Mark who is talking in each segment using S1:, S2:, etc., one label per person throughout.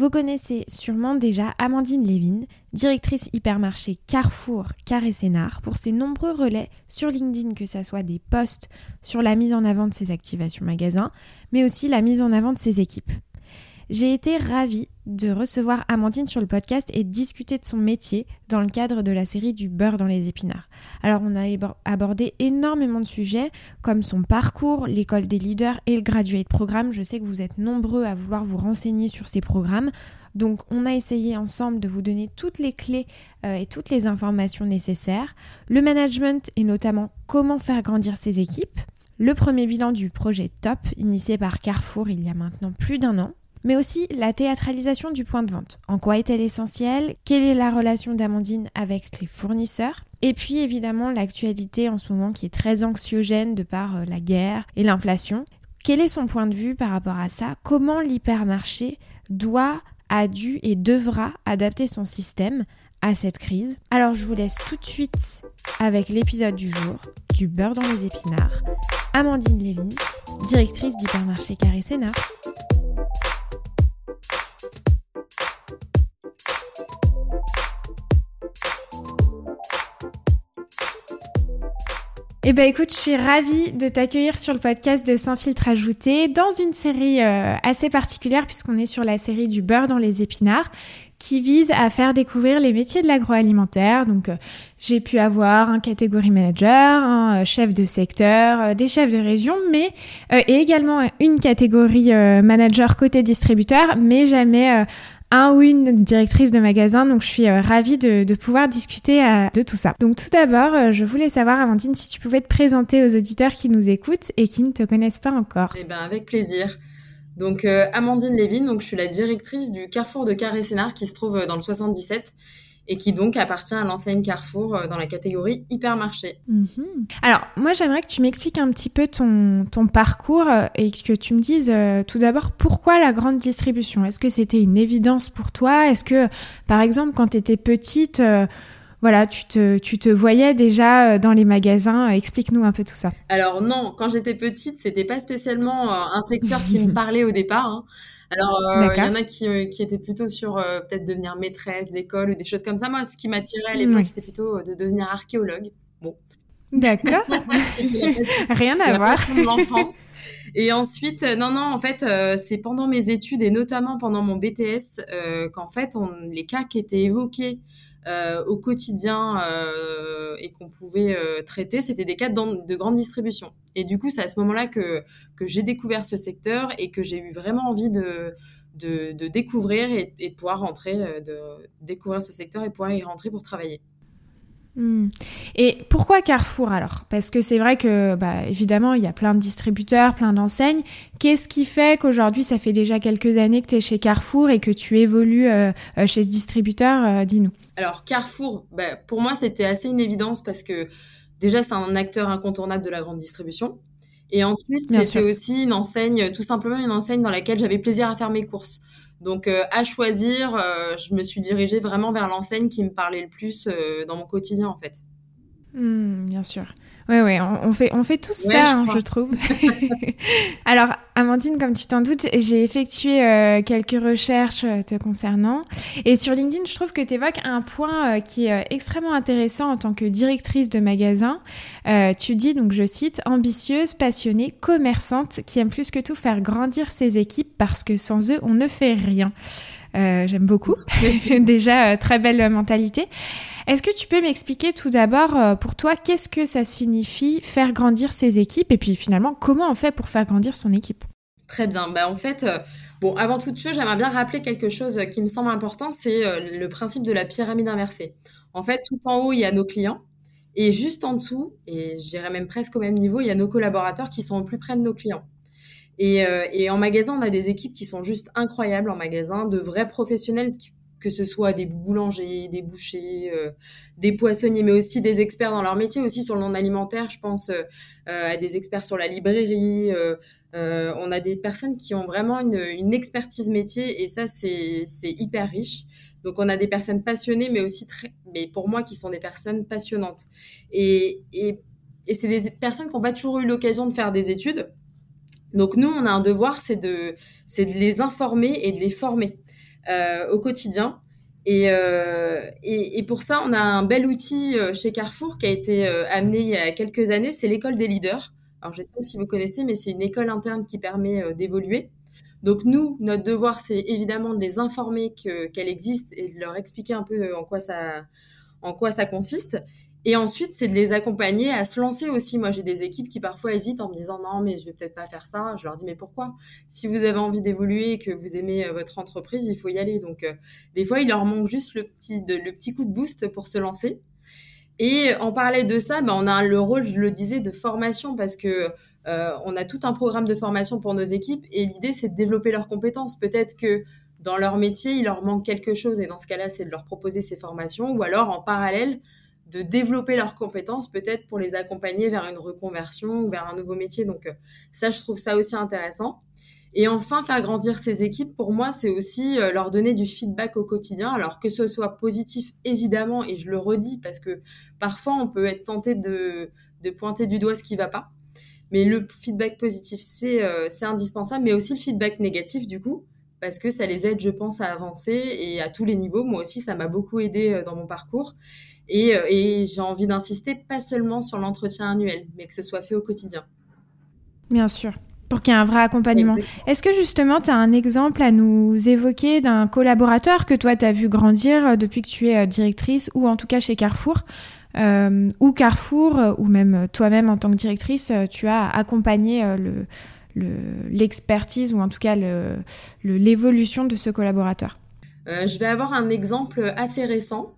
S1: Vous connaissez sûrement déjà Amandine Lévin, directrice hypermarché Carrefour Carré Sénard, pour ses nombreux relais sur LinkedIn, que ce soit des posts sur la mise en avant de ses activations magasins, mais aussi la mise en avant de ses équipes. J'ai été ravie de recevoir Amandine sur le podcast et discuter de son métier dans le cadre de la série du beurre dans les épinards. Alors on a abordé énormément de sujets comme son parcours, l'école des leaders et le graduate programme. Je sais que vous êtes nombreux à vouloir vous renseigner sur ces programmes. Donc on a essayé ensemble de vous donner toutes les clés euh, et toutes les informations nécessaires. Le management et notamment comment faire grandir ses équipes. Le premier bilan du projet TOP initié par Carrefour il y a maintenant plus d'un an mais aussi la théâtralisation du point de vente. En quoi est-elle essentielle? Quelle est la relation d'Amandine avec les fournisseurs? Et puis évidemment l'actualité en ce moment qui est très anxiogène de par euh, la guerre et l'inflation. Quel est son point de vue par rapport à ça? Comment l'hypermarché doit, a dû et devra adapter son système à cette crise? Alors je vous laisse tout de suite avec l'épisode du jour du beurre dans les épinards. Amandine Lévin, directrice d'hypermarché Carré Sénat. Eh ben écoute, je suis ravie de t'accueillir sur le podcast de Sans filtre ajouté dans une série euh, assez particulière puisqu'on est sur la série du beurre dans les épinards qui vise à faire découvrir les métiers de l'agroalimentaire. Donc euh, j'ai pu avoir un catégorie manager, un euh, chef de secteur, des chefs de région, mais et également une catégorie manager côté distributeur, mais jamais un ou une directrice de magasin, donc je suis euh, ravie de, pouvoir discuter euh, de tout ça. Donc tout d'abord, euh, je voulais savoir, Amandine, si tu pouvais te présenter aux auditeurs qui nous écoutent et qui ne te connaissent pas encore.
S2: Eh ben avec plaisir. Donc Amandine Lévin, donc je suis la directrice du Carrefour de Carré-Sénard qui se trouve dans le 77 et qui donc appartient à l'enseigne Carrefour euh, dans la catégorie hypermarché.
S1: Mhm. Alors, moi, j'aimerais que tu m'expliques un petit peu ton, ton parcours euh, et que tu me dises euh, tout d'abord pourquoi la grande distribution? Est-ce que c'était une évidence pour toi? Est-ce que, par exemple, quand tu étais petite, voilà, tu te, tu te voyais déjà dans les magasins? Explique-nous un peu tout ça.
S2: Alors non, quand j'étais petite, c'était pas spécialement un secteur qui me parlait au départ. Hein. Alors, euh, il y en a qui, euh, qui étaient plutôt sur euh, peut-être devenir maîtresse d'école ou des choses comme ça. Moi, ce qui m'attirait à l'époque, c'était plutôt de devenir archéologue. Bon.
S1: D'accord. Rien à voir.
S2: de l'enfance. Et ensuite, non, non, en fait, c'est pendant mes études et notamment pendant mon BTS qu'en fait, on, les cas qui étaient évoqués euh, au quotidien euh, et qu'on pouvait euh, traiter, c'était des cas de, de, grande distribution. Et du coup, c'est à ce moment-là que, que j'ai découvert ce secteur et que j'ai eu vraiment envie de, de, de découvrir et, et, de pouvoir rentrer, de découvrir ce secteur et pouvoir y rentrer pour travailler.
S1: Hmm. Et pourquoi Carrefour alors? Parce que c'est vrai que, bah, évidemment, il y a plein de distributeurs, plein d'enseignes. Qu'est-ce qui fait qu'aujourd'hui, ça fait déjà quelques années que tu es chez Carrefour et que tu évolues euh, euh, chez ce distributeur euh, Dis-nous?
S2: Alors, Carrefour, bah, pour moi, c'était assez une évidence parce que déjà, c'est un acteur incontournable de la grande distribution. Et ensuite, c'était aussi une enseigne, tout simplement une enseigne dans laquelle j'avais plaisir à faire mes courses. Donc euh, à choisir, euh, je me suis dirigée vraiment vers l'enseigne qui me parlait le plus euh, dans mon quotidien en fait.
S1: Hmm, bien sûr. Oui, oui, on, fait, on fait tout ça, hein, je, trouve. Alors, Amandine, comme tu t'en doutes, j'ai effectué euh, quelques recherches euh, te concernant. Et sur LinkedIn, je trouve que tu évoques un point euh, qui est extrêmement intéressant en tant que directrice de magasin. tu dis, donc je cite, ambitieuse, passionnée, commerçante, qui aime plus que tout faire grandir ses équipes parce que sans eux, on ne fait rien. J'aime beaucoup. Déjà, très belle mentalité. Est-ce que tu peux m'expliquer tout d'abord, euh, pour toi, qu'est-ce que ça signifie faire grandir ses équipes et puis finalement, comment on fait pour faire grandir son équipe?
S2: Très bien. Bah, en fait, euh, bon, avant toute chose, j'aimerais bien rappeler quelque chose qui me semble important, c'est euh, le principe de la pyramide inversée. En fait, tout en haut, il y a nos clients. Et juste en dessous, et je dirais même presque au même niveau, il y a nos collaborateurs qui sont au plus près de nos clients. Et, et, en magasin, on a des équipes qui sont juste incroyables en magasin, de vrais professionnels que ce soit des boulangers, des bouchers, euh, des poissonniers, mais aussi des experts dans leur métier, aussi sur le non alimentaire. Je pense euh, à des experts sur la librairie. Euh, on a des personnes qui ont vraiment une, expertise métier et ça, c'est hyper riche. Donc, on a des personnes passionnées, mais aussi très, mais pour moi, qui sont des personnes passionnantes. Et, et, et c'est des personnes qui n'ont pas toujours eu l'occasion de faire des études. Donc, nous, on a un devoir, c'est de, les informer et de les former. au quotidien. Et, et, pour ça, on a un bel outil chez Carrefour qui a été amené il y a quelques années, c'est l'école des leaders. Alors, je ne sais pas si vous connaissez, mais c'est une école interne qui permet d'évoluer. Donc nous, notre devoir, c'est évidemment de les informer qu'elle existe et de leur expliquer un peu en quoi ça consiste. Et ensuite, c'est de les accompagner à se lancer aussi. Moi, j'ai des équipes qui parfois hésitent en me disant non, mais je vais peut-être pas faire ça. Je leur dis mais pourquoi? Si vous avez envie d'évoluer et que vous aimez euh, votre entreprise, il faut y aller. Donc, euh, des fois, il leur manque juste le petit, le petit coup de boost pour se lancer. Et en parallèle de ça, ben, on a le rôle, je le disais, de formation parce que euh, on a tout un programme de formation pour nos équipes et l'idée, c'est de développer leurs compétences. Peut-être que dans leur métier, il leur manque quelque chose et dans ce cas-là, c'est de leur proposer ces formations ou alors en parallèle de développer leurs compétences peut-être pour les accompagner vers une reconversion ou vers un nouveau métier. Donc euh, ça, je trouve ça aussi intéressant. Et enfin, faire grandir ces équipes, pour moi, c'est aussi euh, leur donner du feedback au quotidien. Alors que ce soit positif, évidemment, et je le redis parce que parfois on peut être tenté de, de pointer du doigt ce qui va pas. Mais le feedback positif, c'est euh, indispensable, mais aussi le feedback négatif, du coup, parce que ça les aide, je pense, à avancer et à tous les niveaux. Moi aussi, ça m'a beaucoup aidé dans mon parcours. Euh, et, j'ai envie d'insister pas seulement sur l'entretien annuel, mais que ce soit fait au quotidien.
S1: Bien sûr pour qu'il y ait un vrai accompagnement. Est-ce que justement, tu as un exemple à nous évoquer d'un collaborateur que toi, tu as vu grandir euh, depuis que tu es euh, directrice, ou en tout cas chez Carrefour, ou Carrefour, ou même toi-même en tant que directrice, tu as accompagné l'expertise, ou en tout cas l'évolution de ce collaborateur?
S2: Je vais avoir un exemple assez récent.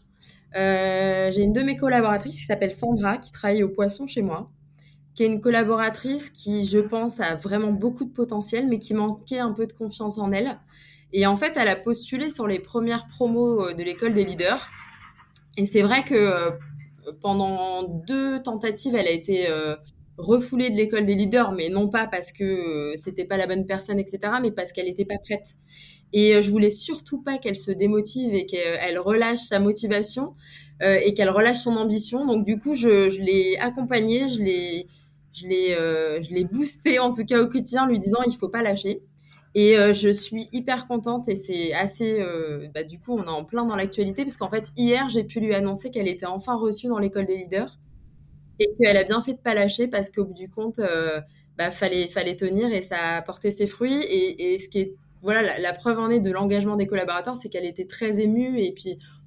S2: Euh, j'ai une de mes collaboratrices qui s'appelle Sandra, qui travaille au poisson chez moi, qui est une collaboratrice qui, je pense, a vraiment beaucoup de potentiel, mais qui manquait un peu de confiance en elle. Et en fait, elle a postulé sur les premières promos euh, de l'école des leaders. Et c'est vrai que euh, pendant deux tentatives, elle a été refoulée de l'école des leaders, mais non pas parce que c'était pas la bonne personne, etc., mais parce qu'elle n'était pas prête. Et euh, je voulais surtout pas qu'elle se démotive et qu'elle relâche sa motivation euh, et qu'elle relâche son ambition. Donc du coup, je, l'ai accompagnée, je l'ai, je l'ai, euh, je l'ai boostée en tout cas au quotidien, en lui disant il faut pas lâcher. Et euh, je suis hyper contente et c'est assez. Euh, bah, du coup, on est en plein dans l'actualité parce qu'en fait, hier, j'ai pu lui annoncer qu'elle était enfin reçue dans l'école des leaders et qu'elle a bien fait de pas lâcher parce qu'au bout du compte, bah, fallait, tenir et ça a porté ses fruits. Et, ce qui voilà, la, preuve en est de l'engagement des collaborateurs, c'est qu'elle était très émue et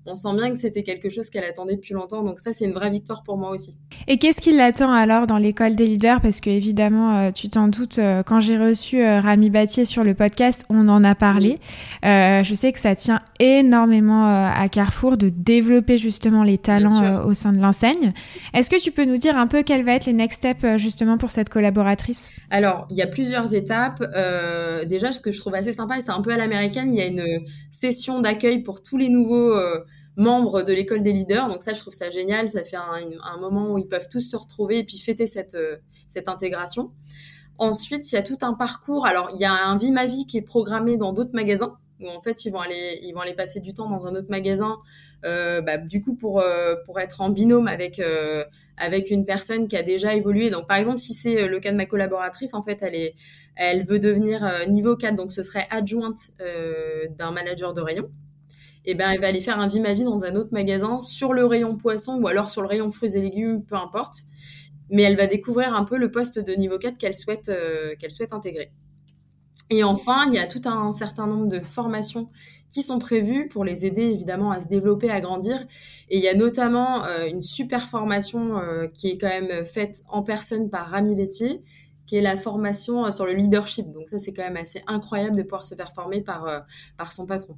S2: on sent bien que c'était quelque chose qu'elle attendait depuis longtemps. Donc ça, c'est une vraie victoire pour moi aussi.
S1: Et qu'est-ce qui l'attend alors dans l'école des leaders? Parce que évidemment, euh, tu t'en doutes, euh, quand j'ai reçu euh, Rami Battier sur le podcast, on en a parlé. je sais que ça tient énormément à Carrefour de développer justement les talents au sein de l'enseigne. Est-ce que tu peux nous dire un peu quels vont être les next steps justement pour cette collaboratrice?
S2: Alors, il y a plusieurs étapes. déjà, ce que je trouve assez sympa, et c'est un peu à l'américaine, il y a une session d'accueil pour tous les nouveaux membres de l'école des leaders. Donc ça, je trouve ça génial. Ça fait un, moment où ils peuvent tous se retrouver et puis fêter cette, euh, cette intégration. Ensuite, il y a tout un parcours. Alors, il y a un Vie ma vie qui est programmé dans d'autres magasins où en fait ils vont aller ils vont aller passer du temps dans un autre magasin euh, bah, du coup pour euh, pour être en binôme avec avec une personne qui a déjà évolué donc par exemple si c'est le cas de ma collaboratrice en fait elle est elle veut devenir niveau 4 donc ce serait adjointe d'un manager de rayon et ben elle va aller faire un vie ma vie dans un autre magasin sur le rayon poisson ou alors sur le rayon fruits et légumes, peu importe. Mais elle va découvrir un peu le poste de niveau 4 qu'elle souhaite euh, souhaite intégrer. Et enfin, il y a tout un certain nombre de formations qui sont prévues pour les aider évidemment à se développer, à grandir. Et il y a notamment euh, une super formation euh, qui est quand même faite en personne par Rami Bétier, qui est la formation sur le leadership. Donc ça, c'est quand même assez incroyable de pouvoir se faire former par, par son patron.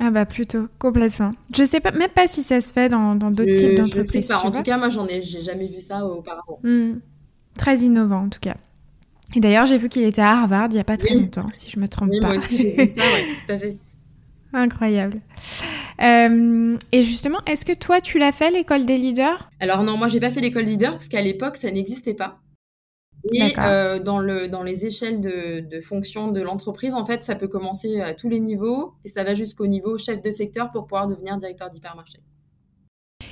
S1: Ah bah plutôt, complètement. Je sais pas, même pas si ça se fait dans d'autres types d'entreprises. Je
S2: sais pas. En tout cas, moi, j'en ai, j'ai jamais vu ça auparavant.
S1: Hmm. Très innovant, en tout cas. Et d'ailleurs, j'ai vu qu'il était à Harvard il y a pas très longtemps, si je me trompe
S2: oui,
S1: pas.
S2: Moi aussi, j'ai vu ça, ouais, tout à fait.
S1: Incroyable. Euh, et justement, est-ce que toi, tu l'as fait, l'école des leaders?
S2: Alors non, moi, j'ai pas fait l'école des leaders parce qu'à l'époque, ça n'existait pas. Et euh, dans, le, dans les échelles de, de fonction de l'entreprise, en fait, ça peut commencer à tous les niveaux et ça va jusqu'au niveau chef de secteur pour pouvoir devenir directeur d'hypermarché.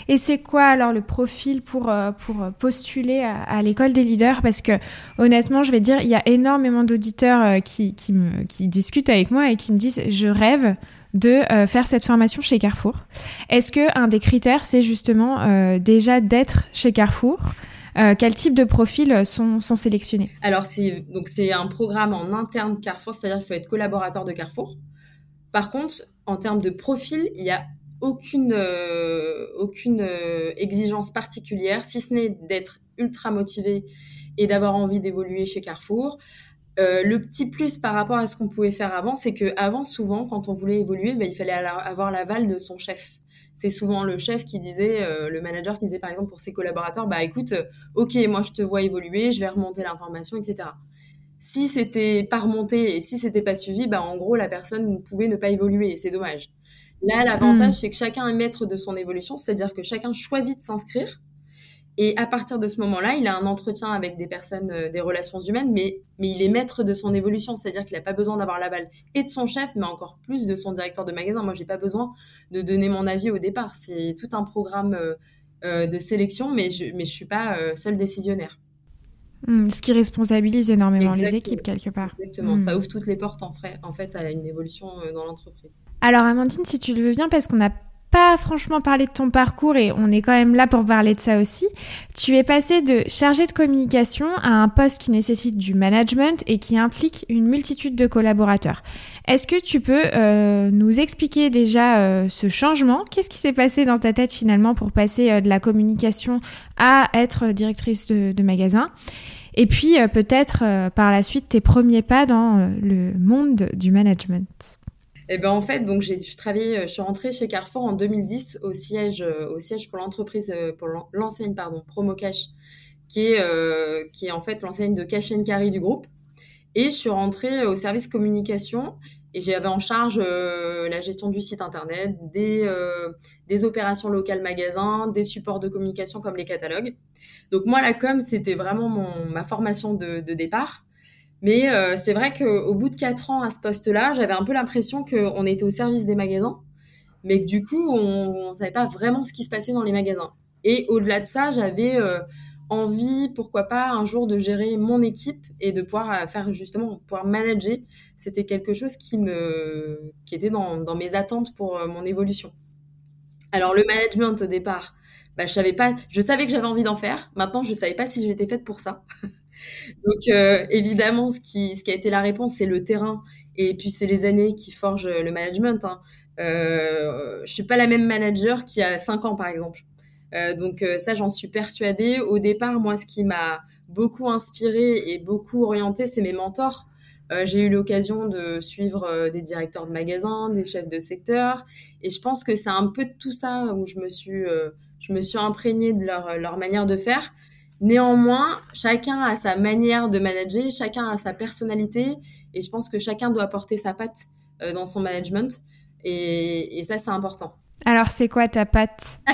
S1: Et c'est quoi alors le profil pour, euh, pour postuler à, l'école des leaders? Parce que honnêtement, je vais dire, il y a énormément d'auditeurs euh, qui, qui, me, qui discutent avec moi et qui me disent, je rêve de euh, faire cette formation chez Carrefour. Est-ce que un des critères, c'est justement déjà d'être chez Carrefour? Quel type de profils sont, sont sélectionnés
S2: Alors, c'est, un programme en interne Carrefour, c'est-à-dire qu'il faut être collaborateur de Carrefour. Par contre, en termes de profil, il y a aucune, euh, aucune euh, exigence particulière, si ce n'est d'être ultra motivé et d'avoir envie d'évoluer chez Carrefour. Euh, le petit plus par rapport à ce qu'on pouvait faire avant, c'est que avant souvent, quand on voulait évoluer, bah, il fallait avoir l'aval de son chef. C'est souvent le chef qui disait, le manager qui disait par exemple pour ses collaborateurs, bah écoute, ok, moi je te vois évoluer, je vais remonter l'information, etc. Si c'était pas remonté et si c'était pas suivi, bah en gros la personne pouvait ne pas évoluer et c'est dommage. Là, l'avantage, hmm. c'est que chacun est maître de son évolution, c'est-à-dire que chacun choisit de s'inscrire. Et à partir de ce moment-là, il a un entretien avec des personnes euh, des relations humaines, mais, mais il est maître de son évolution, c'est-à-dire qu'il n'a pas besoin d'avoir la balle et de son chef, mais encore plus de son directeur de magasin. Moi, j'ai pas besoin de donner mon avis au départ. C'est tout un programme euh, euh, de sélection, mais je mais je suis pas seul décisionnaire.
S1: Hmm, ce qui responsabilise énormément les équipes quelque part.
S2: Exactement, ça hmm. ouvre toutes les portes en, en fait à une évolution dans l'entreprise.
S1: Alors Amandine, si tu le veux bien, parce qu'on n'a pas franchement parlé de ton parcours et on est quand même là pour parler de ça aussi. Tu es passé de chargé de communication à un poste qui nécessite du management et qui implique une multitude de collaborateurs. Est-ce que tu peux euh, nous expliquer déjà euh, ce changement? Qu'est-ce qui s'est passé dans ta tête finalement pour passer de la communication à être directrice de magasin? Et puis euh, peut-être euh, par la suite tes premiers pas dans euh, le monde du management?
S2: Eh ben en fait, donc j'ai je travaillais, je suis rentrée chez Carrefour en 2010 au siège au siège pour l'entreprise pour l'enseigne pardon Promocash qui est qui est en fait l'enseigne de Cash Carry du groupe. Et je suis rentrée au service communication et j'avais en charge la gestion du site internet, des, des opérations locales magasins, des supports de communication comme les catalogues. Donc moi, la com, c'était vraiment mon, ma formation de, de départ. Mais euh, c'est vrai qu'au bout de quatre ans à ce poste-là, j'avais un peu l'impression qu'on était au service des magasins, mais que du coup, on ne savait pas vraiment ce qui se passait dans les magasins. Et au-delà de ça, j'avais euh, envie, pourquoi pas, un jour de gérer mon équipe et de pouvoir euh, faire justement, pouvoir manager. C'était quelque chose qui me, qui était dans, dans mes attentes pour mon évolution. Alors le management au départ, bah, je savais pas, je savais que j'avais envie d'en faire. Maintenant, je savais pas si j'étais faite pour ça. Donc, euh, évidemment, ce qui, a été la réponse, c'est le terrain. Et puis, c'est les années qui forgent le management. Hein. Euh, je suis pas la même manager qui a 5 ans, par exemple. Euh, donc, euh, ça, j'en suis persuadée. Au départ, moi, ce qui m'a beaucoup inspirée et beaucoup orientée, c'est mes mentors. J'ai eu l'occasion de suivre des directeurs de magasins, des chefs de secteur. Et je pense que c'est un peu de tout ça où je me suis imprégnée de leur manière de faire. Néanmoins, chacun a sa manière de manager, chacun a sa personnalité, et je pense que chacun doit porter sa patte euh, dans son management, et, et ça, c'est important.
S1: Alors, c'est quoi ta patte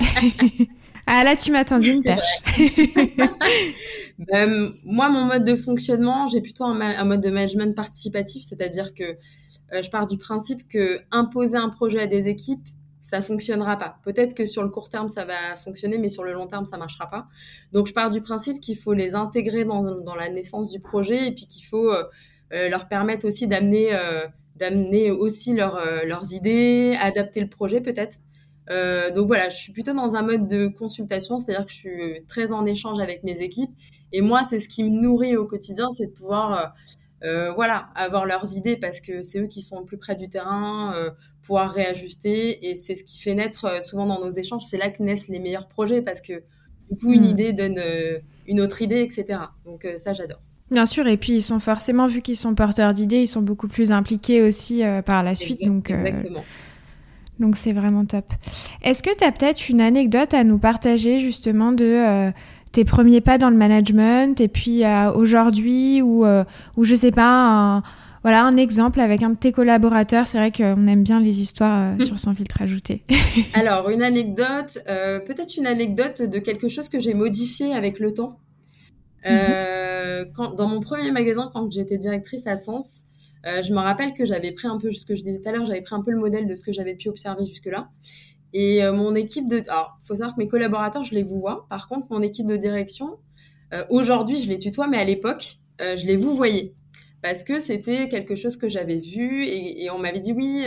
S1: Ah là, tu m'as tendu une perche.
S2: ben, moi, mon mode de fonctionnement, j'ai plutôt un, un, mode de management participatif, c'est-à-dire que euh, je pars du principe que imposer un projet à des équipes, ça fonctionnera pas. Peut-être que sur le court terme, ça va fonctionner, mais sur le long terme, ça marchera pas. Donc, je pars du principe qu'il faut les intégrer dans, dans, la naissance du projet et puis qu'il faut euh, euh, leur permettre aussi d'amener euh, d'amener aussi leur, leurs idées, adapter le projet peut-être. donc voilà, je suis plutôt dans un mode de consultation, c'est-à-dire que je suis très en échange avec mes équipes. Et moi, c'est ce qui me nourrit au quotidien, c'est de pouvoir euh, voilà, avoir leurs idées parce que c'est eux qui sont le plus près du terrain, euh, pouvoir réajuster et c'est ce qui fait naître euh, souvent dans nos échanges, c'est là que naissent les meilleurs projets parce que du coup une hmm. idée donne une autre idée, etc. Donc ça j'adore.
S1: Bien sûr, et puis ils sont forcément, vu qu'ils sont porteurs d'idées, ils sont beaucoup plus impliqués aussi par la suite. donc,
S2: exactement.
S1: Donc c'est vraiment top. Est-ce que tu as peut-être une anecdote à nous partager justement de tes premiers pas dans le management et puis euh, aujourd'hui ou euh, ou je sais pas un, voilà un exemple avec un de tes collaborateurs. C'est vrai qu'on aime bien les histoires euh, sur son filtre ajouté.
S2: Alors une anecdote, peut-être une anecdote de quelque chose que j'ai modifié avec le temps. Mhm. quand, dans mon premier magasin, quand j'étais directrice à Sens, je me rappelle que j'avais pris un peu, ce que je disais tout à l'heure, j'avais pris un peu le modèle de ce que j'avais pu observer jusque-là. Et mon équipe de... Alors, faut savoir que mes collaborateurs, je les vous vois. Par contre, mon équipe de direction, aujourd'hui, je les tutoie, mais à l'époque, je les vous voyais. Parce que c'était quelque chose que j'avais vu et, et on m'avait dit oui,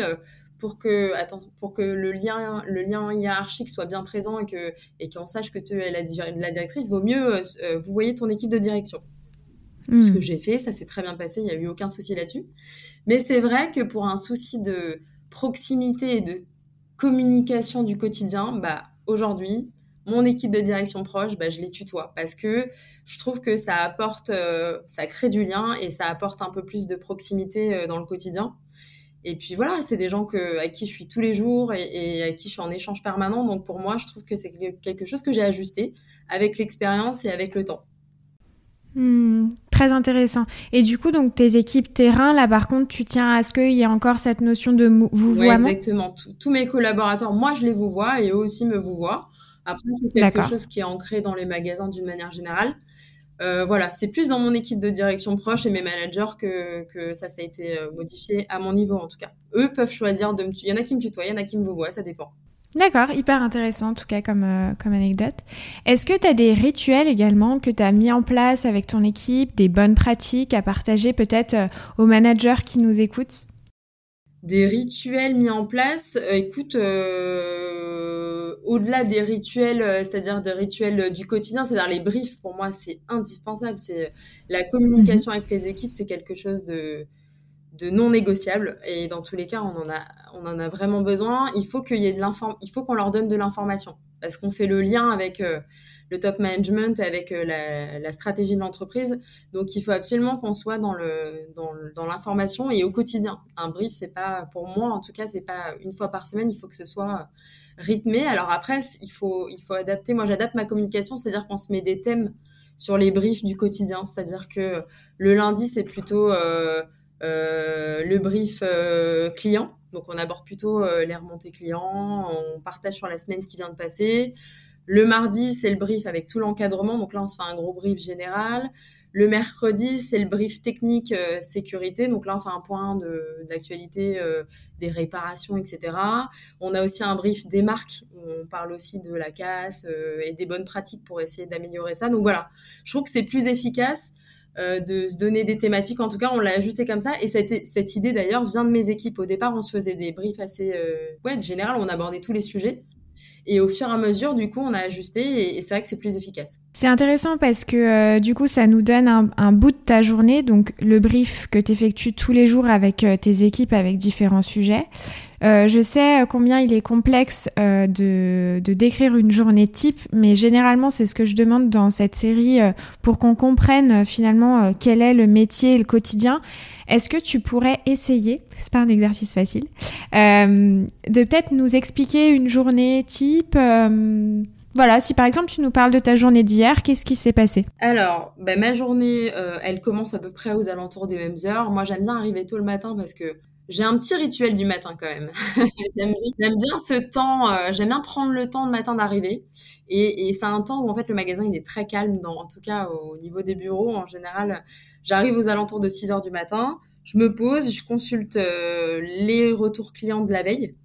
S2: pour que attends pour que le lien le lien hiérarchique soit bien présent et que et qu'on sache que tu es la, la, directrice vaut mieux euh, euh, vous voyez ton équipe de direction ce hmm. que j'ai fait ça s'est très bien passé il n'y a eu aucun souci là-dessus mais c'est vrai que pour un souci de proximité et de communication du quotidien bah aujourd'hui mon équipe de direction proche, bah, je les tutoie parce que je trouve que ça apporte, euh, ça crée du lien et ça apporte un peu plus de proximité dans le quotidien. Et puis voilà, c'est des gens que, avec qui je suis tous les jours et, avec qui je suis en échange permanent. Donc pour moi, je trouve que c'est quelque chose que j'ai ajusté avec l'expérience et avec le temps.
S1: Hmm, très intéressant. Et du coup, donc tes équipes terrain, là par contre, tu tiens à ce qu'il y ait encore cette notion de vouvoiement?
S2: Oui, exactement. Tous mes collaborateurs, moi je les vous vois et eux aussi me vous voient. Après, c'est quelque chose qui est ancré dans les magasins d'une manière générale. Euh, voilà, c'est plus dans mon équipe de direction proche et mes managers que, que ça, ça a été euh, modifié à mon niveau en tout cas. Eux peuvent choisir de me Il y en a qui me tutoient, il y en a qui me voient, ça dépend.
S1: D'accord, hyper intéressant en tout cas comme, euh, comme anecdote. Est-ce que tu as des rituels également que tu as mis en place avec ton équipe, des bonnes pratiques à partager peut-être aux managers qui nous écoutent?
S2: Des rituels mis en place, écoute, au-delà des rituels, euh, c'est-à-dire des rituels du quotidien, c'est-à-dire les briefs, pour moi, c'est indispensable. C'est la communication mhm. avec les équipes, c'est quelque chose de, de non négociable. Et dans tous les cas, on en a, on en a vraiment besoin. Il faut qu'il y ait de il faut qu'on leur donne de l'information parce qu'on fait le lien avec euh, le top management, avec euh, la, stratégie de l'entreprise. Donc, il faut absolument qu'on soit dans le, dans, l'information et au quotidien. Un brief, c'est pas, pour moi, en tout cas, c'est pas une fois par semaine. Il faut que ce soit rythmé. Alors après, il faut, il faut adapter. Moi, j'adapte ma communication, c'est-à-dire qu'on se met des thèmes sur les briefs du quotidien. C'est-à-dire que le lundi, c'est plutôt euh, le brief euh, client. Donc, on aborde plutôt les remontées clients, on partage sur la semaine qui vient de passer. Le mardi, c'est le brief avec tout l'encadrement. Donc là, on se fait un gros brief général. Le mercredi, c'est le brief technique euh, sécurité. Donc là, on fait un point d'actualité euh, des réparations, etc. On a aussi un brief des marques on parle aussi de la casse euh, et des bonnes pratiques pour essayer d'améliorer ça. Donc voilà, je trouve que c'est plus efficace de se donner des thématiques. En tout cas, on l'a ajusté comme ça. Et cette, cette idée, d'ailleurs, vient de mes équipes. Au départ, on se faisait des briefs assez... ouais, général, on abordait tous les sujets. Et au fur et à mesure, du coup, on a ajusté et, c'est vrai que c'est plus efficace.
S1: C'est intéressant parce que euh, du coup, ça nous donne un, bout de ta journée, donc le brief que tu effectues tous les jours avec euh, tes équipes avec différents sujets. Euh, je sais combien il est complexe de, de, décrire une journée type, mais généralement c'est ce que je demande dans cette série pour qu'on comprenne finalement quel est le métier et le quotidien. Est-ce que tu pourrais essayer, c'est pas un exercice facile, euh, de peut-être nous expliquer une journée type euh, voilà, si par exemple tu nous parles de ta journée d'hier, qu'est-ce qui s'est passé?
S2: Alors, ben, ma journée, euh, elle commence à peu près aux alentours des mêmes heures. Moi, j'aime bien arriver tôt le matin parce que j'ai un petit rituel du matin quand même. j'aime, bien, ce temps, j'aime bien prendre le temps le matin d'arriver. Et, et c'est un temps où en fait le magasin il est très calme, dans, en tout cas au niveau des bureaux. En général, J'arrive aux alentours de 6 heures du matin, je me pose, je consulte euh, les retours clients de la veille.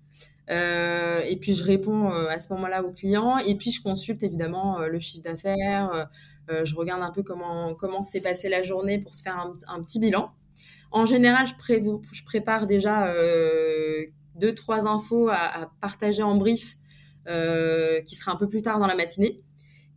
S2: Euh, et puis je réponds euh, à ce moment-là aux clients et puis je consulte évidemment le chiffre d'affaires, je regarde un peu comment comment s'est passée la journée pour se faire un, petit bilan. En général, je, je prépare déjà deux trois infos à, à, partager en brief qui sera un peu plus tard dans la matinée.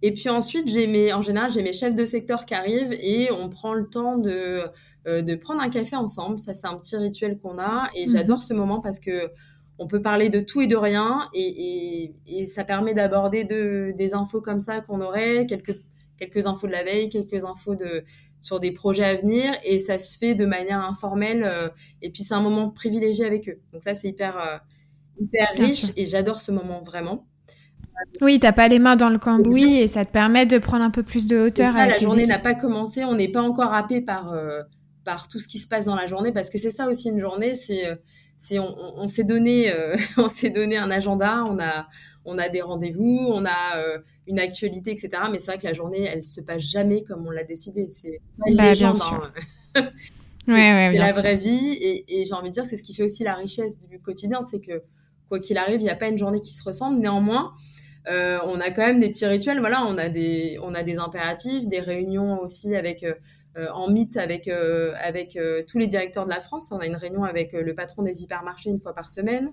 S2: Et puis ensuite, j'ai mes, en général, j'ai mes chefs de secteur qui arrivent et on prend le temps de, euh, de prendre un café ensemble. Ça, c'est un petit rituel qu'on a et mhm. j'adore ce moment parce que on peut parler de tout et de rien et, et, et ça permet d'aborder de, des infos comme ça qu'on aurait, quelques, quelques infos de la veille, quelques infos de, sur des projets à venir et ça se fait de manière informelle euh, et puis c'est un moment privilégié avec eux. Donc ça, c'est hyper, euh, hyper riche et j'adore ce moment vraiment.
S1: Oui, t'as pas les mains dans le cambouis et ça te permet de prendre un peu plus de hauteur.
S2: Ça, la journée n'a pas commencé, on n'est pas encore happé par euh, par tout ce qui se passe dans la journée parce que c'est ça aussi une journée, c'est c'est on, on s'est donné on s'est donné un agenda, on a on a des rendez-vous, on a une actualité, etc. Mais c'est vrai que la journée, elle se passe jamais comme on l'a décidé. C'est
S1: bah, bien sûr.
S2: Hein. ouais, ouais, c'est la vraie vie et, et j'ai envie de dire c'est ce qui fait aussi la richesse du quotidien, c'est que quoi qu'il arrive, il n'y a pas une journée qui se ressemble. Néanmoins, euh, on a quand même des petits rituels. Voilà, on a des, on a des impératifs, des réunions aussi avec euh, en mythe avec avec tous les directeurs de la France. On a une réunion avec le patron des hypermarchés une fois par semaine.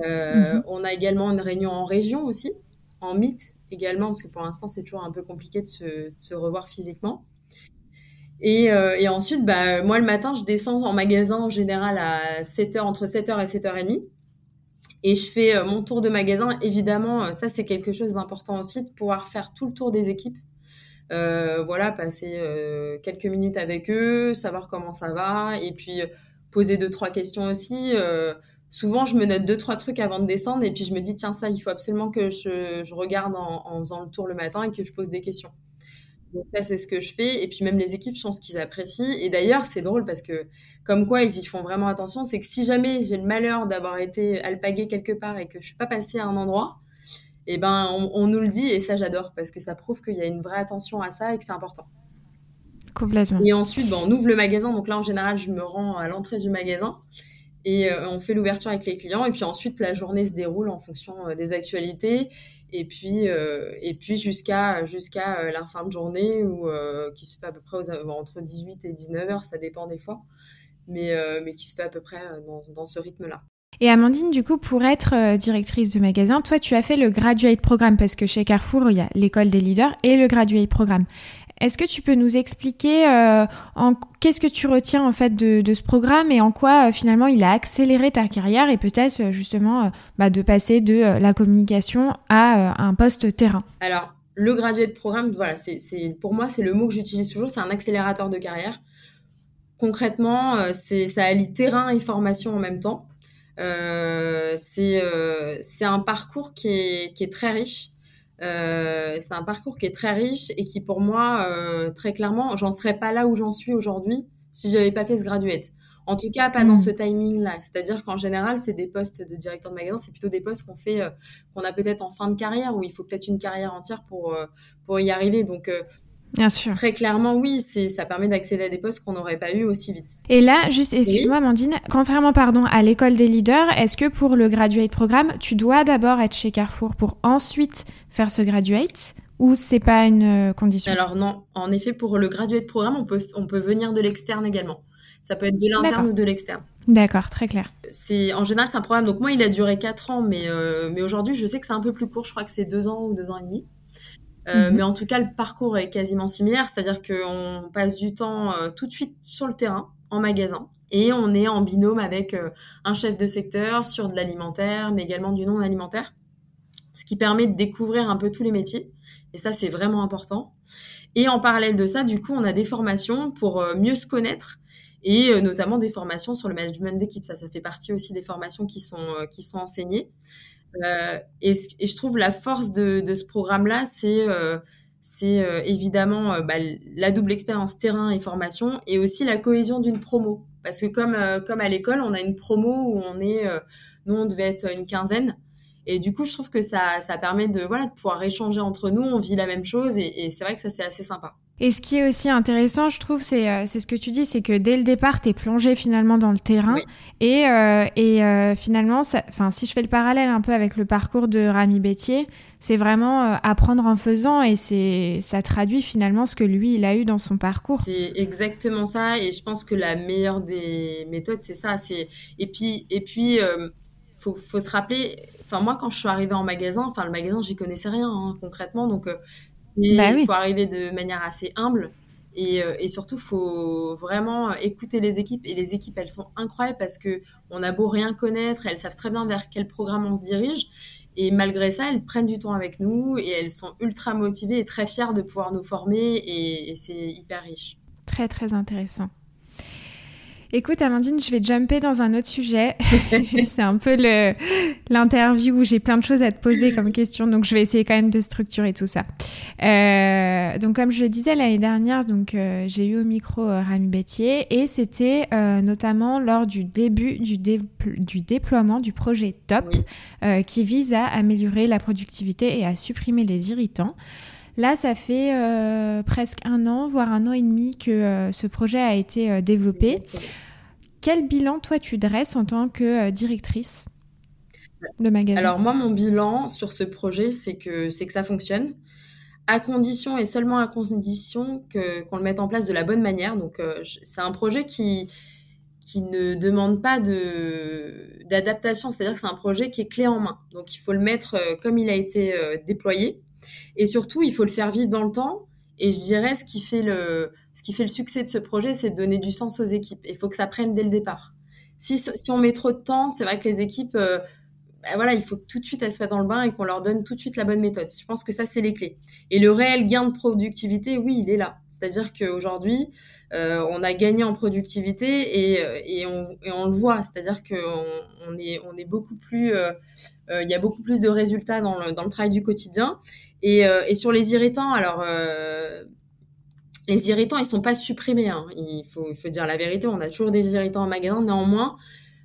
S2: Mhm. On a également une réunion en région aussi, en mythe également, parce que pour l'instant c'est toujours un peu compliqué de se, de se revoir physiquement. Et, et, ensuite, bah, moi le matin, je descends en magasin en général à 7h, entre 7h et 7h30 et je fais euh, mon tour de magasin. Évidemment, euh, ça c'est quelque chose d'important aussi de pouvoir faire tout le tour des équipes. Euh, voilà, passer euh, quelques minutes avec eux, savoir comment ça va, et puis poser deux trois questions aussi. Souvent, je me note deux trois trucs avant de descendre, et puis je me dis tiens ça, il faut absolument que je, je regarde en, en, faisant le tour le matin et que je pose des questions. Donc ça, c'est ce que je fais. Et puis même les équipes sont ce qu'ils apprécient. Et d'ailleurs, c'est drôle parce que comme quoi ils y font vraiment attention, c'est que si jamais j'ai le malheur d'avoir été alpagué quelque part et que je suis pas passée à un endroit, eh ben on, nous le dit et ça j'adore parce que ça prouve qu'il y a une vraie attention à ça et que c'est important.
S1: Complètement.
S2: Et ensuite, ben, on ouvre le magasin. Donc là, en général, je me rends à l'entrée du magasin et euh, on fait l'ouverture avec les clients. Et puis ensuite, la journée se déroule en fonction euh, des actualités et puis euh, et puis jusqu'à jusqu'à la fin de journée ou euh, qui se fait à peu près entre 18 et 19 heures ça dépend des fois mais mais qui se fait à peu près dans, dans ce rythme là
S1: et Amandine, du coup, pour être directrice de magasin, toi, tu as fait le graduate programme parce que chez Carrefour, il y a l'école des leaders et le graduate programme. Est-ce que tu peux nous expliquer euh, qu'est-ce que tu retiens en fait de, ce programme et en quoi euh, finalement il a accéléré ta carrière et peut-être euh, justement bah, de passer de la communication à un poste terrain?
S2: Alors le graduate programme, voilà, c'est pour moi c'est le mot que j'utilise toujours, c'est un accélérateur de carrière. Concrètement, c'est ça allie terrain et formation en même temps. c'est un parcours qui est très riche euh, c'est un parcours qui est très riche et qui, pour moi, euh, très clairement, j'en serais pas là où j'en suis aujourd'hui si j'avais pas fait ce graduate. En tout cas, pas dans hmm. ce timing-là. C'est-à-dire qu'en général, c'est des postes de directeur de magasin, c'est plutôt des postes qu'on fait, euh, qu'on a peut-être en fin de carrière, où il faut peut-être une carrière entière pour pour y arriver. Donc
S1: Bien sûr.
S2: Très clairement, oui, ça permet d'accéder à des postes qu'on n'aurait pas eu aussi vite.
S1: Et là, juste, excuse-moi, Amandine, contrairement pardon à l'école des leaders, est-ce que pour le graduate programme, tu dois d'abord être chez Carrefour pour ensuite faire ce graduate ou c'est pas une euh, condition?
S2: Alors non, en effet, pour le graduate programme, on peut on peut venir de l'externe également. Ça peut être de l'interne ou de l'externe.
S1: D'accord, très clair.
S2: C'est en général c'est un programme. Donc moi, il a duré 4 ans, mais euh, mais aujourd'hui, je sais que c'est un peu plus court. Je crois que c'est 2 ans ou 2 ans et demi. Euh, mhm. Mais en tout cas, le parcours est quasiment similaire, c'est-à-dire qu'on passe du temps euh, tout de suite sur le terrain, en magasin, et on est en binôme avec euh, un chef de secteur sur de l'alimentaire, mais également du non alimentaire, ce qui permet de découvrir un peu tous les métiers. Et ça, c'est vraiment important. Et en parallèle de ça, du coup, on a des formations pour mieux se connaître et notamment des formations sur le management d'équipe. Ça, ça fait partie aussi des formations qui sont qui sont enseignées. Euh, et, je trouve la force de, de ce programme-là, c'est euh, euh, évidemment bah, la double expérience terrain et formation, et aussi la cohésion d'une promo. Parce que comme comme à l'école, on a une promo où on est, nous on devait être une quinzaine. Et du coup, je trouve que ça, ça permet de, voilà, de pouvoir échanger entre nous. On vit la même chose et, et c'est vrai que ça, c'est assez sympa.
S1: Et ce qui est aussi intéressant, je trouve, c'est euh, ce que tu dis, c'est que dès le départ, tu es plongé finalement dans le terrain. Et, euh, et euh, finalement, si je fais le parallèle un peu avec le parcours de Rami Bétier, c'est vraiment apprendre en faisant et c'est ça traduit finalement ce que lui, il a eu dans son parcours.
S2: C'est exactement ça. Et je pense que la meilleure des méthodes, c'est ça. Et puis, et puis euh, faut, faut se rappeler, enfin moi quand je suis arrivée en magasin, enfin le magasin j'y connaissais rien hein, concrètement, donc il bah faut arriver de manière assez humble. Et, euh, et surtout, faut vraiment écouter les équipes. Et les équipes, elles sont incroyables parce que on a beau rien connaître, elles savent très bien vers quel programme on se dirige. Et malgré ça, elles prennent du temps avec nous et elles sont ultra motivées et très fières de pouvoir nous former. Et, et c'est hyper riche.
S1: Très, très intéressant. Écoute, Amandine, je vais jumper dans un autre sujet. c'est un peu l'interview où j'ai plein de choses à te poser comme question, donc je vais essayer quand même de structurer tout ça. Euh, donc, comme je le disais l'année dernière, donc euh, j'ai eu au micro euh, Rami Bétier et c'était notamment lors du début du, du, déploiement du projet TOP qui vise à améliorer la productivité et à supprimer les irritants. Là, ça fait euh, presque un an, voire un an et demi que euh, ce projet a été euh, développé. Quel bilan, toi, tu dresses en tant que directrice de magasin?
S2: Alors moi, mon bilan sur ce projet, c'est que, que ça fonctionne, à condition et seulement à condition qu'on le mette en place de la bonne manière. Donc c'est un projet qui, qui ne demande pas de, d'adaptation, c'est-à-dire que c'est un projet qui est clé en main. Donc il faut le mettre euh, comme il a été euh, déployé. Et surtout, il faut le faire vivre dans le temps. Et je dirais, ce qui fait le, ce qui fait le succès de ce projet, c'est de donner du sens aux équipes. Il faut que ça prenne dès le départ. Si, si on met trop de temps, c'est vrai que les équipes, bah voilà, il faut que tout de suite elles soient dans le bain et qu'on leur donne tout de suite la bonne méthode. Je pense que ça, c'est les clés. Et le réel gain de productivité, oui, il est là. C'est-à-dire qu'aujourd'hui, euh, on a gagné en productivité et, euh, et, on, le voit. C'est-à-dire qu'on on est, on est beaucoup plus, euh, il y a beaucoup plus de résultats dans le, dans le travail du quotidien. Et, et sur les irritants, alors les irritants, ils sont pas supprimés. Hein. Il, faut, il faut dire la vérité. On a toujours des irritants en magasin. Néanmoins,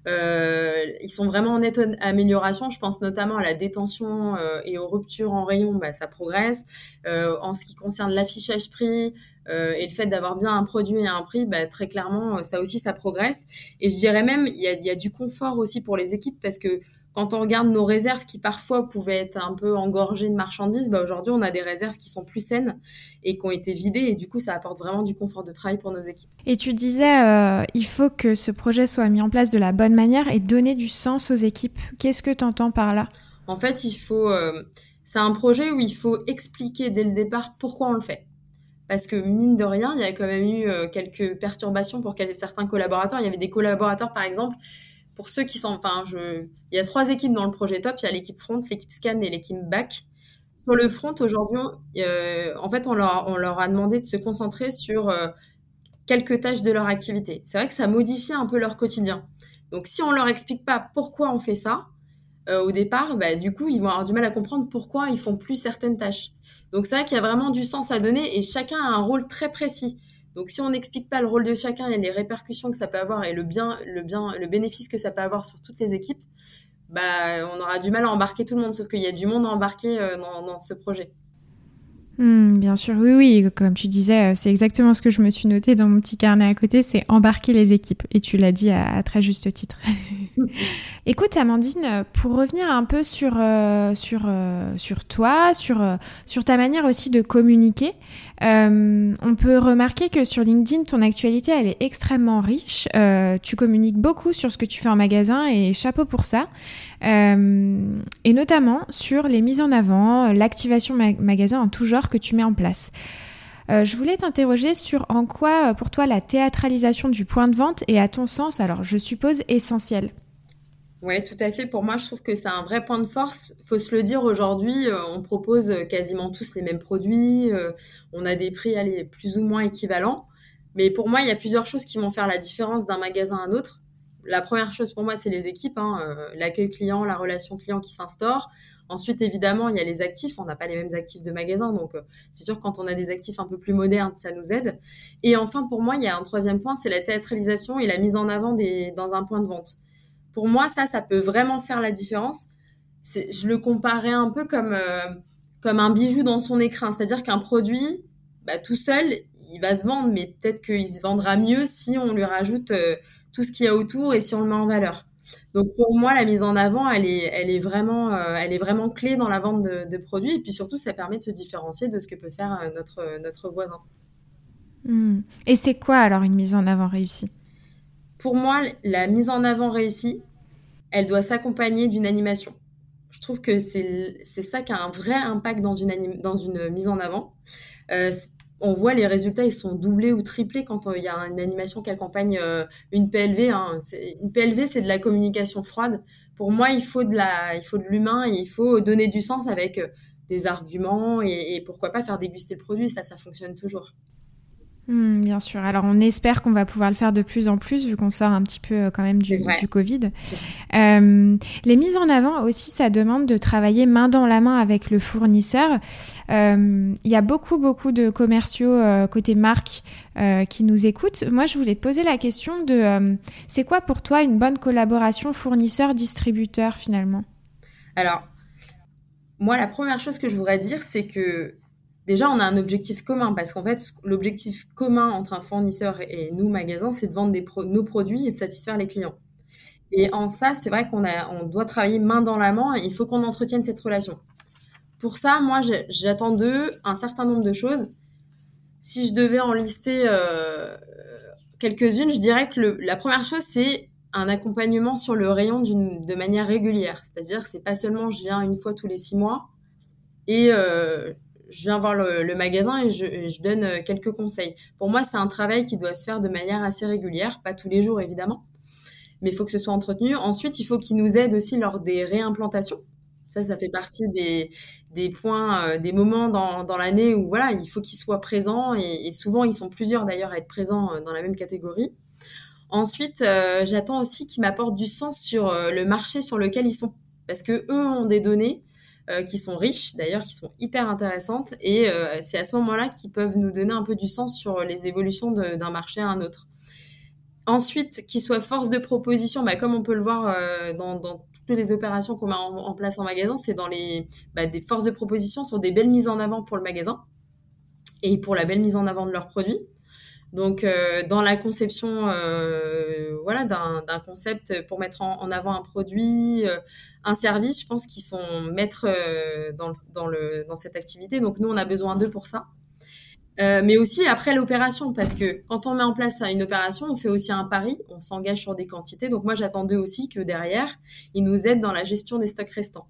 S2: euh, ils sont vraiment en nette amélioration. Je pense notamment à la détention euh, et aux ruptures en rayon. Bah, ça progresse. Euh, en ce qui concerne l'affichage prix euh, et le fait d'avoir bien un produit et un prix, bah, très clairement, ça aussi, ça progresse. Et je dirais même, il y a, y a du confort aussi pour les équipes parce que quand on regarde nos réserves qui parfois pouvaient être un peu engorgées de marchandises, bah aujourd'hui on a des réserves qui sont plus saines et qui ont été vidées et du coup ça apporte vraiment du confort de travail pour nos équipes.
S1: Et tu disais euh, il faut que ce projet soit mis en place de la bonne manière et donner du sens aux équipes. Qu'est-ce que tu entends par là?
S2: En fait il faut euh, c'est un projet où il faut expliquer dès le départ pourquoi on le fait. Parce que mine de rien, il y a quand même eu euh, quelques perturbations pour certains collaborateurs. Il y avait des collaborateurs, par exemple, pour ceux qui sont, enfin, il y a trois équipes dans le projet Top. Il y a l'équipe front, l'équipe scan et l'équipe back. Sur le front, aujourd'hui, euh, en fait, on leur, on leur a demandé de se concentrer sur euh, quelques tâches de leur activité. C'est vrai que ça modifie un peu leur quotidien. Donc, si on leur explique pas pourquoi on fait ça, euh, au départ, bah, du coup, ils vont avoir du mal à comprendre pourquoi ils font plus certaines tâches. Donc, c'est vrai qu'il y a vraiment du sens à donner et chacun a un rôle très précis. Donc si on n'explique pas le rôle de chacun et les répercussions que ça peut avoir et le bien, le bien, le bénéfice que ça peut avoir sur toutes les équipes, bah on aura du mal à embarquer tout le monde. Sauf qu'il y a du monde à embarquer euh, dans, dans, ce projet.
S1: Mmh, bien sûr, oui, oui, comme tu disais, euh, c'est exactement ce que je me suis noté dans mon petit carnet à côté, c'est embarquer les équipes. Et tu l'as dit à, à, très juste titre. Écoute, Amandine, pour revenir un peu sur, euh, sur, euh, sur toi, sur, euh, sur ta manière aussi de communiquer, euh, on peut remarquer que sur LinkedIn, ton actualité, elle est extrêmement riche. Euh, tu communiques beaucoup sur ce que tu fais en magasin et chapeau pour ça. Euh, et notamment sur les mises en avant, l'activation ma magasin en tout genre que tu mets en place. Je voulais t'interroger sur en quoi, pour toi, la théâtralisation du point de vente est, à ton sens, alors je suppose, essentielle.
S2: Oui, tout à fait. Pour moi, je trouve que c'est un vrai point de force. Faut se le dire aujourd'hui, euh, on propose quasiment tous les mêmes produits. Euh, on a des prix allez, plus ou moins équivalents. Mais pour moi, il y a plusieurs choses qui vont faire la différence d'un magasin à un autre. La première chose pour moi, c'est les équipes, hein, euh, l'accueil client, la relation client qui s'instaure. Ensuite, évidemment, il y a les actifs. On n'a pas les mêmes actifs de magasin, donc euh, c'est sûr quand on a des actifs un peu plus modernes, ça nous aide. Et enfin, pour moi, il y a un troisième point, c'est la théâtralisation et la mise en avant des, dans un point de vente pour moi, ça, ça peut vraiment faire la différence. Je le comparais un peu comme, euh, comme un bijou dans son écrin. C'est-à-dire qu'un produit, bah, tout seul, il va se vendre, mais peut-être qu'il se vendra mieux si on lui rajoute euh, tout ce qu'il y a autour et si on le met en valeur. Donc pour moi, la mise en avant, elle est, elle est, vraiment, euh, elle est vraiment clé dans la vente de, produits. Et puis surtout, ça permet de se différencier de ce que peut faire notre, notre voisin.
S1: Mmh. Et c'est quoi alors une mise en avant réussie?
S2: Pour moi, la mise en avant réussie, elle doit s'accompagner d'une animation. Je trouve que c'est ça qui a un vrai impact dans une, dans une mise en avant. Euh, on voit les résultats, ils sont doublés ou triplés quand euh, il y a une animation qui accompagne euh, une PLV. Hein. Une PLV, c'est de la communication froide. Pour moi, il faut de la, il faut de l'humain, il faut donner du sens avec des arguments et, pourquoi pas faire déguster le produit. Ça, ça fonctionne toujours.
S1: Mmh, bien sûr. Alors, on espère qu'on va pouvoir le faire de plus en plus, vu qu'on sort un petit peu euh, quand même du, du Covid. Euh, les mises en avant aussi, ça demande de travailler main dans la main avec le fournisseur. Euh, il y a beaucoup, beaucoup de commerciaux côté marque qui nous écoutent. Moi, je voulais te poser la question de c'est quoi pour toi une bonne collaboration fournisseur-distributeur finalement?
S2: Alors, moi, la première chose que je voudrais dire, c'est que déjà, on a un objectif commun parce qu'en fait, l'objectif commun entre un fournisseur et nous, magasins, c'est de vendre nos produits et de satisfaire les clients. Et en ça, c'est vrai qu'on on doit travailler main dans la main. Et il faut qu'on entretienne cette relation. Pour ça, moi, j'attends d'eux un certain nombre de choses. Si je devais en lister euh, quelques-unes, je dirais que la première chose, c'est un accompagnement sur le rayon de manière régulière. C'est-à-dire, c'est pas seulement je viens une fois tous les six mois et euh, je viens voir le, magasin et je, donne euh, quelques conseils. Pour moi, c'est un travail qui doit se faire de manière assez régulière, pas tous les jours évidemment, mais il faut que ce soit entretenu. Ensuite, il faut qu'ils nous aident aussi lors des réimplantations. Ça, ça fait partie des, points, euh, des moments dans, l'année où voilà, il faut qu'ils soient présents et, souvent ils sont plusieurs d'ailleurs à être présents dans la même catégorie. Ensuite, euh, j'attends aussi qu'ils m'apportent du sens sur euh, le marché sur lequel ils sont, parce que eux ont des données euh, qui sont riches, d'ailleurs, qui sont hyper intéressantes, et c'est à ce moment-là qu'ils peuvent nous donner un peu du sens sur les évolutions d'un marché à un autre. Ensuite, qu'ils soient force de proposition, bah, comme on peut le voir dans, dans, toutes les opérations qu'on met en, place en magasin, c'est dans les bah, forces de proposition sur des belles mises en avant pour le magasin et pour la belle mise en avant de leurs produits. Donc, euh, dans la conception, euh, voilà, d'un concept pour mettre en, avant un produit, euh, un service, je pense qu'ils sont maîtres dans, dans, cette activité. Donc, nous, on a besoin d'eux pour ça. mais aussi après l'opération, parce que quand on met en place une opération, on fait aussi un pari, on s'engage sur des quantités. Donc moi, j'attends d'eux aussi que derrière, ils nous aident dans la gestion des stocks restants.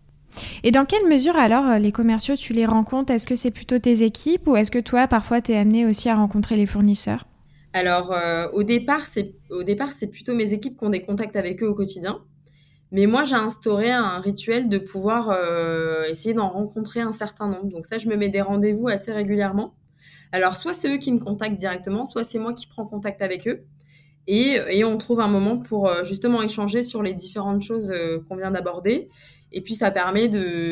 S1: Et dans quelle mesure alors les commerciaux, tu les rencontres? Est-ce que c'est plutôt tes équipes ou est-ce que toi, parfois, tu es amené aussi à rencontrer les fournisseurs?
S2: Alors, euh, au départ, c'est plutôt mes équipes qui ont des contacts avec eux au quotidien. Mais moi, j'ai instauré un rituel de pouvoir euh, essayer d'en rencontrer un certain nombre. Donc ça, je me mets des rendez-vous assez régulièrement. Alors, soit c'est eux qui me contactent directement, soit c'est moi qui prends contact avec eux. Et, et on trouve un moment pour euh, justement échanger sur les différentes choses qu'on vient d'aborder. Et puis, ça permet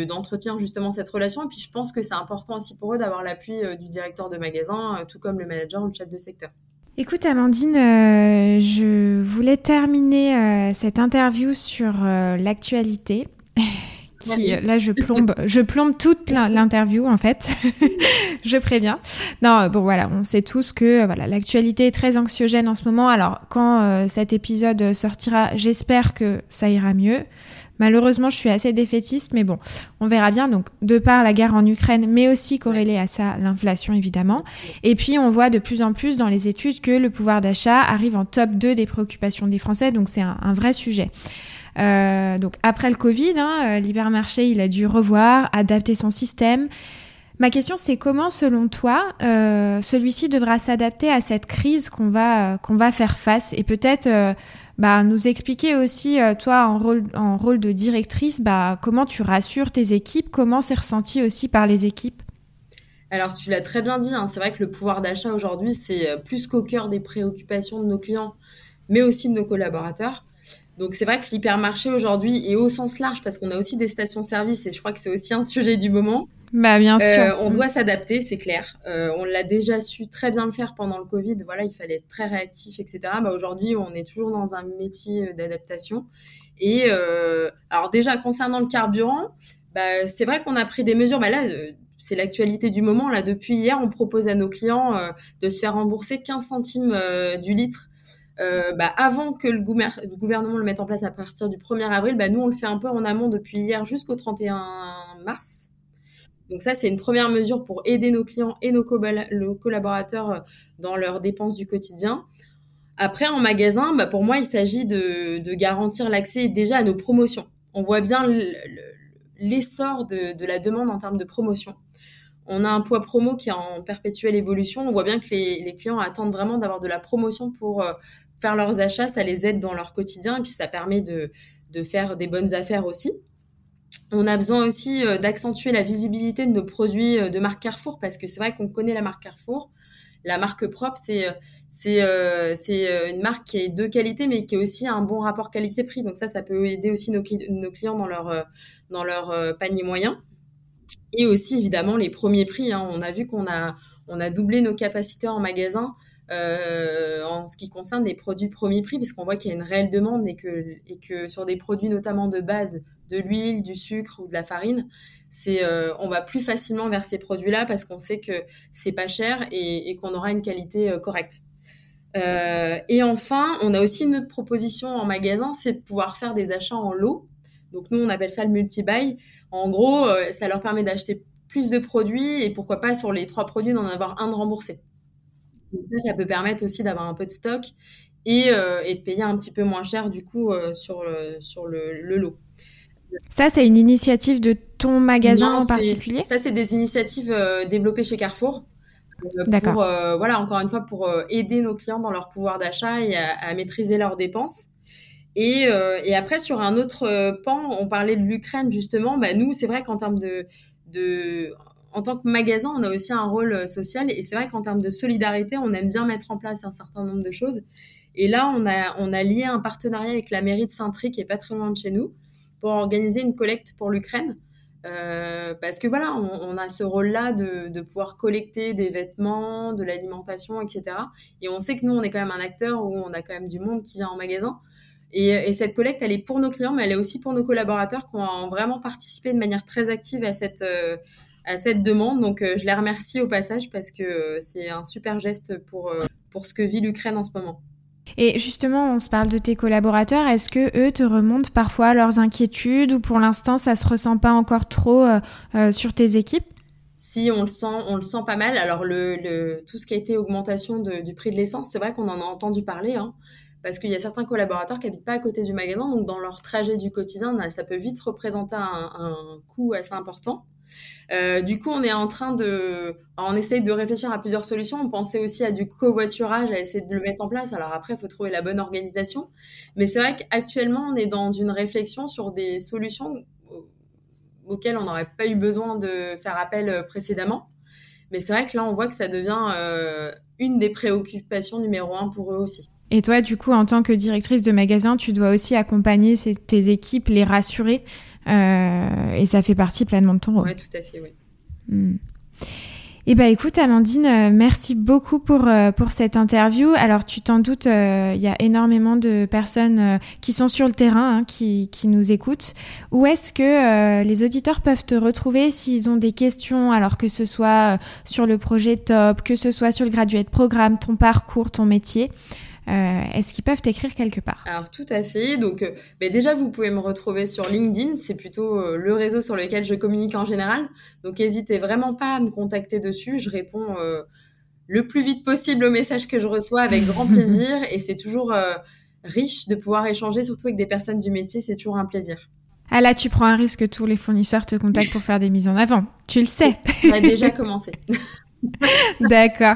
S2: d'entretenir justement cette relation. Et puis, je pense que c'est important aussi pour eux d'avoir l'appui du directeur de magasin, tout comme le manager ou le chef de secteur.
S1: Écoute Amandine, euh, je voulais terminer euh, cette interview sur euh, l'actualité. là, je plombe, je plombe toute l'interview en fait. je préviens. Non, bon voilà, on sait tous que voilà, l'actualité est très anxiogène en ce moment. Alors quand cet épisode sortira, j'espère que ça ira mieux. Malheureusement, je suis assez défaitiste, mais bon, on verra bien. Donc, de par la guerre en Ukraine, mais aussi corrélée à ça, l'inflation évidemment. Et puis, on voit de plus en plus dans les études que le pouvoir d'achat arrive en top 2 des préoccupations des Français, donc c'est un, vrai sujet. Euh, donc, après le Covid, hein, euh, l'hypermarché, il a dû revoir, adapter son système. Ma question, c'est comment, selon toi, euh, celui-ci devra s'adapter à cette crise qu'on va, qu'on va faire face? Et peut-être bah, nous expliquer aussi, toi, en rôle, en rôle de directrice, bah, comment tu rassures tes équipes, comment c'est ressenti aussi par les équipes?
S2: Alors, tu l'as très bien dit, hein, c'est vrai que le pouvoir d'achat aujourd'hui, c'est plus qu'au cœur des préoccupations de nos clients, mais aussi de nos collaborateurs. Donc, c'est vrai que l'hypermarché aujourd'hui est au sens large parce qu'on a aussi des stations-service et je crois que c'est aussi un sujet du moment.
S1: Bah, bien sûr.
S2: Euh, on doit s'adapter, c'est clair. Euh, on l'a déjà su très bien le faire pendant le Covid. Voilà, il fallait être très réactif, etc. Bah, aujourd'hui, on est toujours dans un métier d'adaptation. Et euh, alors déjà, concernant le carburant, bah, c'est vrai qu'on a pris des mesures. Bah, là, c'est l'actualité du moment. Là, depuis hier, on propose à nos clients de se faire rembourser 15 centimes du litre. Bah, avant que le, gouvernement le mette en place à partir du 1er avril, bah, nous on le fait un peu en amont depuis hier jusqu'au 31 mars. Donc ça, c'est une première mesure pour aider nos clients et nos, collaborateurs euh, dans leurs dépenses du quotidien. Après, en magasin, bah, pour moi, il s'agit de, garantir l'accès déjà à nos promotions. On voit bien l'essor de, la demande en termes de promotion. On a un poids promo qui est en perpétuelle évolution. On voit bien que les, clients attendent vraiment d'avoir de la promotion pour euh, faire leurs achats. Ça les aide dans leur quotidien et puis ça permet de faire des bonnes affaires aussi. On a besoin aussi euh, d'accentuer la visibilité de nos produits euh, de marque Carrefour parce que c'est vrai qu'on connaît la marque Carrefour. La marque propre, c'est euh, c'est une marque qui est de qualité mais qui est aussi un bon rapport qualité-prix. Donc ça, ça peut aider aussi nos, clients dans leur dans leur panier moyen. Et aussi évidemment les premiers prix. Hein. On a vu qu'on a on a doublé nos capacités en magasin. En ce qui concerne les produits premier prix, puisqu'on voit qu'il y a une réelle demande et que, et que sur des produits notamment de base de l'huile, du sucre ou de la farine, c'est euh, on va plus facilement vers ces produits-là parce qu'on sait que c'est pas cher et, qu'on aura une qualité euh, correcte. et enfin, on a aussi une autre proposition en magasin, c'est de pouvoir faire des achats en lot. Donc nous, on appelle ça le multi-buy. En gros, ça leur permet d'acheter plus de produits et pourquoi pas sur les trois produits d'en avoir un de remboursé. Ça, ça peut permettre aussi d'avoir un peu de stock et, et, de payer un petit peu moins cher du coup sur, le, sur le, le lot.
S1: Ça, c'est une initiative de ton magasin en particulier?
S2: Ça, c'est des initiatives euh, développées chez Carrefour. Euh, D'accord. Euh, voilà, encore une fois, pour aider nos clients dans leur pouvoir d'achat et à, maîtriser leurs dépenses. Et, et, après, sur un autre pan, on parlait de l'Ukraine, justement. Bah, nous, c'est vrai qu'en termes de, de... En tant que magasin, on a aussi un rôle social. Et c'est vrai qu'en termes de solidarité, on aime bien mettre en place un certain nombre de choses. Et là, on a, lié un partenariat avec la mairie de Saint-Tri, qui est pas très loin de chez nous pour organiser une collecte pour l'Ukraine. Euh, parce que voilà, on, a ce rôle-là de, pouvoir collecter des vêtements, de l'alimentation, etc. Et on sait que nous, on est quand même un acteur où on a quand même du monde qui vient en magasin. Et, cette collecte, elle est pour nos clients, mais elle est aussi pour nos collaborateurs qui ont vraiment participé de manière très active à cette, euh, à cette demande. Donc, euh, je les remercie au passage parce que c'est un super geste pour, pour ce que vit l'Ukraine en ce moment.
S1: Et justement, on se parle de tes collaborateurs. Est-ce que eux te remontent parfois leurs inquiétudes ou pour l'instant ça se ressent pas encore trop euh, euh, sur tes équipes?
S2: Si on le sent, on le sent pas mal. Alors le, tout ce qui a été augmentation du prix de l'essence, c'est vrai qu'on en a entendu parler, hein, parce qu'il y a certains collaborateurs qui habitent pas à côté du magasin, donc dans leur trajet du quotidien, ça peut vite représenter un coût assez important. Euh, du coup, on est en train de, on essaye de réfléchir à plusieurs solutions. On pensait aussi à du covoiturage, à essayer de le mettre en place. Alors après, il faut trouver la bonne organisation. Mais c'est vrai qu'actuellement, on est dans une réflexion sur des solutions auxquelles on n'aurait pas eu besoin de faire appel euh, précédemment. Mais c'est vrai que là, on voit que ça devient euh, une des préoccupations numéro un pour eux aussi.
S1: Et toi, du coup, en tant que directrice de magasin, tu dois aussi accompagner tes équipes, les rassurer et ça fait partie pleinement de ton rôle.
S2: Oui, tout à fait, oui. Hmm.
S1: Eh bien, écoute, Amandine, euh, merci beaucoup pour, euh, pour cette interview. Alors, tu t'en doutes, il y a énormément de personnes qui sont sur le terrain, hein, qui, qui, nous écoutent. Où est-ce que les auditeurs peuvent te retrouver s'ils ont des questions, alors que ce soit sur le projet Top, que ce soit sur le graduate programme, ton parcours, ton métier? Euh, est-ce qu'ils peuvent t'écrire quelque part
S2: Alors tout à fait. Donc euh, ben, déjà vous pouvez me retrouver sur LinkedIn, c'est plutôt euh, le réseau sur lequel je communique en général. Donc n'hésitez vraiment pas à me contacter dessus. Je réponds le plus vite possible aux messages que je reçois avec grand plaisir et c'est toujours riche de pouvoir échanger, surtout avec des personnes du métier. C'est toujours un plaisir.
S1: Ah là, tu prends un risque que tous les fournisseurs te contactent pour faire des mises en avant. Tu le sais.
S2: Ça a déjà commencé.
S1: D'accord.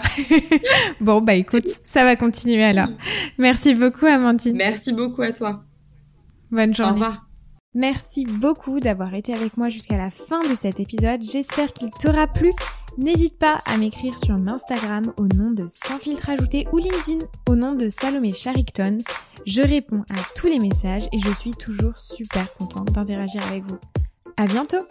S1: bon, bah écoute, ça va continuer alors. Merci beaucoup, Amandine.
S2: Merci beaucoup à toi.
S1: Bonne journée.
S2: Au revoir.
S1: Merci beaucoup d'avoir été avec moi jusqu'à la fin de cet épisode. J'espère qu'il t'aura plu. N'hésite pas à m'écrire sur Instagram au nom de Sans filtre ajouté ou LinkedIn au nom de Salomé Charicton. Je réponds à tous les messages et je suis toujours super contente d'interagir avec vous. À bientôt!